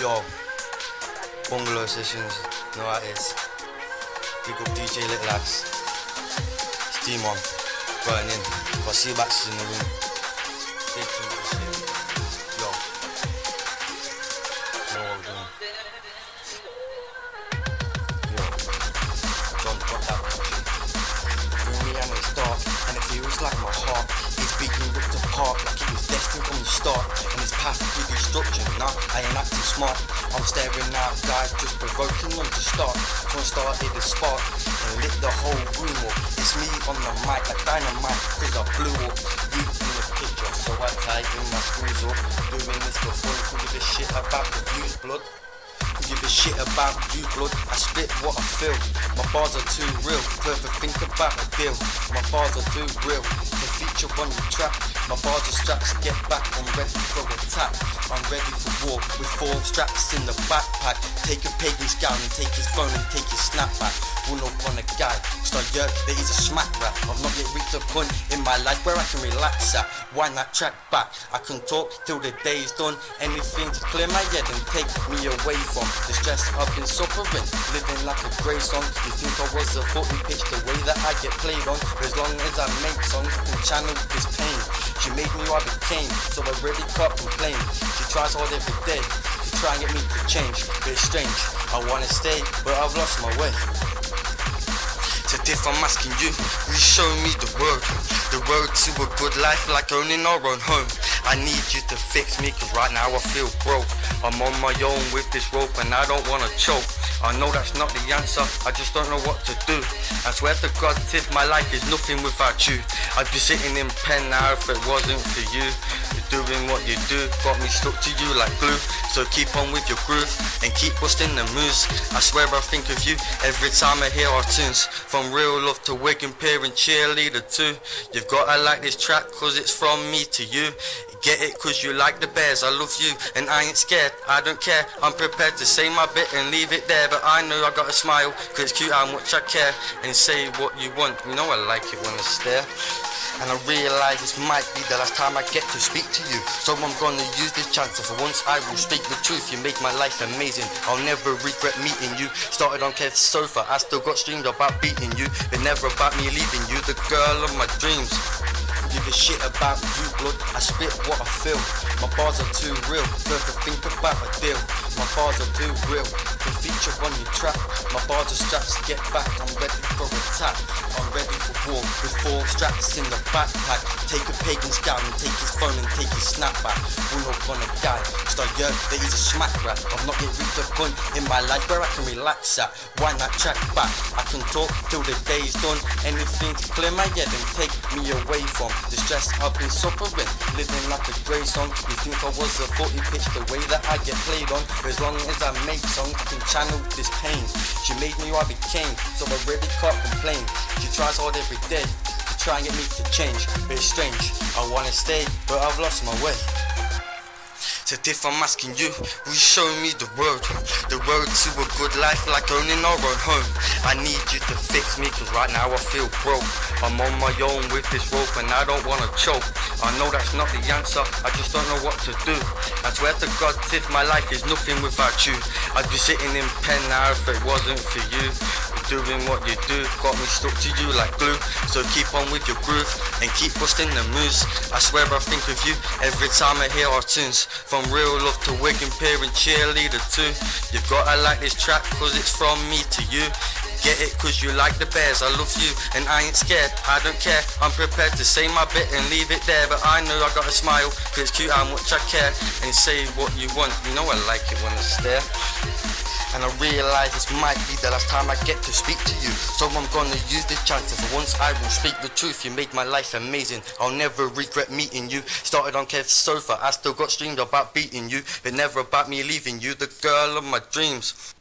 Yo, Bungalow Sessions, it is. Big up DJ Lit Lads. It's Demon, burning. Got C backs in the room. Tuned this shit. Yo, doing. Yo, and it feels like my heart is beating ripped apart like start. And it's path to destruction. Nah, I ain't acting smart. I'm staring out, guys, just provoking them to start. I started the spark and lit the whole room up. It's me on the mic like dynamite, cause I blew up. You in the picture, so I tighten my screws up. Doing this for fun, give a shit about the views, blood. Give a shit about you, blood. I spit what I feel. My bars are too real to think about a deal. My bars are too real feature on your track. My bars are straps, get back. I'm ready for attack. I'm ready for war with four straps in the backpack. Take a pagan's gown and take his phone and take his snapback. Run up on a guy, start yerk, there is a smack rap. I've not yet reached a point in my life where I can relax at. Why not track back. I can talk till the day's done. Anything to clear my head and take me away from the stress I've been suffering. Living like a grey song. You think I was a 40 pitch the way that I get played on? As long as I make songs this pain. She made me who I became, so I really can't complain. She tries hard every day to try and get me to change, but it's strange. I wanna stay, but I've lost my way. So if I'm asking you, you show me the road? The road to a good life like owning our own home. I need you to fix me cause right now I feel broke. I'm on my own with this rope and I don't wanna choke. I know that's not the answer, I just don't know what to do. I swear to God, if my life is nothing without you, I'd be sitting in pen now if it wasn't for you. You're doing what you do, got me stuck to you like glue. So keep on with your groove and keep busting the moves. I swear I think of you every time I hear our tunes. From real love to Wigan Pier and cheerleader too. You've gotta like this track cause it's from me to you. Get it cause you like the bears, I love you and I ain't scared, I don't care. I'm prepared to say my bit and leave it there, but I know I gotta smile cause it's cute how much I care and say what you want. You know I like it when I stare. And I realise this might be the last time I get to speak to you. So I'm gonna use this chance, and for once I will speak the truth. You make my life amazing. I'll never regret meeting you. Started on Kev's sofa, I still got streamed about beating you, but never about me leaving you, the girl of my dreams. A shit about you, blood. I spit what I feel. My bars are too real First to think about a deal. My bars are too real to feature on your track. My bars are straps, get back. I'm ready for attack. I'm ready for war with four straps in the backpack. Take a pagan's gown and take his phone and take his snapback. We're up gonna die start yerk, there is a smack rap. I've not yet reached a point in my life where I can relax at. Why not track back. I can talk till the day's done. Anything to clear my head and take me away from the stress I've been suffering. Living like a grey song. You think I was a 40 pitch the way that I get played on? As long as I make songs, I can channel this pain. She made me who I became, so I really can't complain. She tries hard every day to try and get me to change, but it's strange. I wanna stay, but I've lost my way. So if I'm asking you, will you show me the road? The road to a good life like owning our own home. I need you to fix me cause right now I feel broke. I'm on my own with this rope and I don't wanna choke. I know that's not the answer, I just don't know what to do. I swear to God, if my life is nothing without you, I'd be sitting in pen now if it wasn't for you. Doing what you do, got me stuck to you like glue. So keep on with your groove and keep busting the moves. I swear I think of you every time I hear our tunes. From real love to Wigan Pier and cheerleader too. You've gotta like this track cause it's from me to you. Get it cause you like the bears, I love you and I ain't scared, I don't care. I'm prepared to say my bit and leave it there, but I know I gotta smile cause it's cute how much I care and say what you want. You know I like it when I stare. And I realise this might be the last time I get to speak to you. So I'm gonna use this chance, and for once I will speak the truth. You made my life amazing. I'll never regret meeting you. Started on Kev's sofa, I still got streamed about beating you, but never about me leaving you, the girl of my dreams.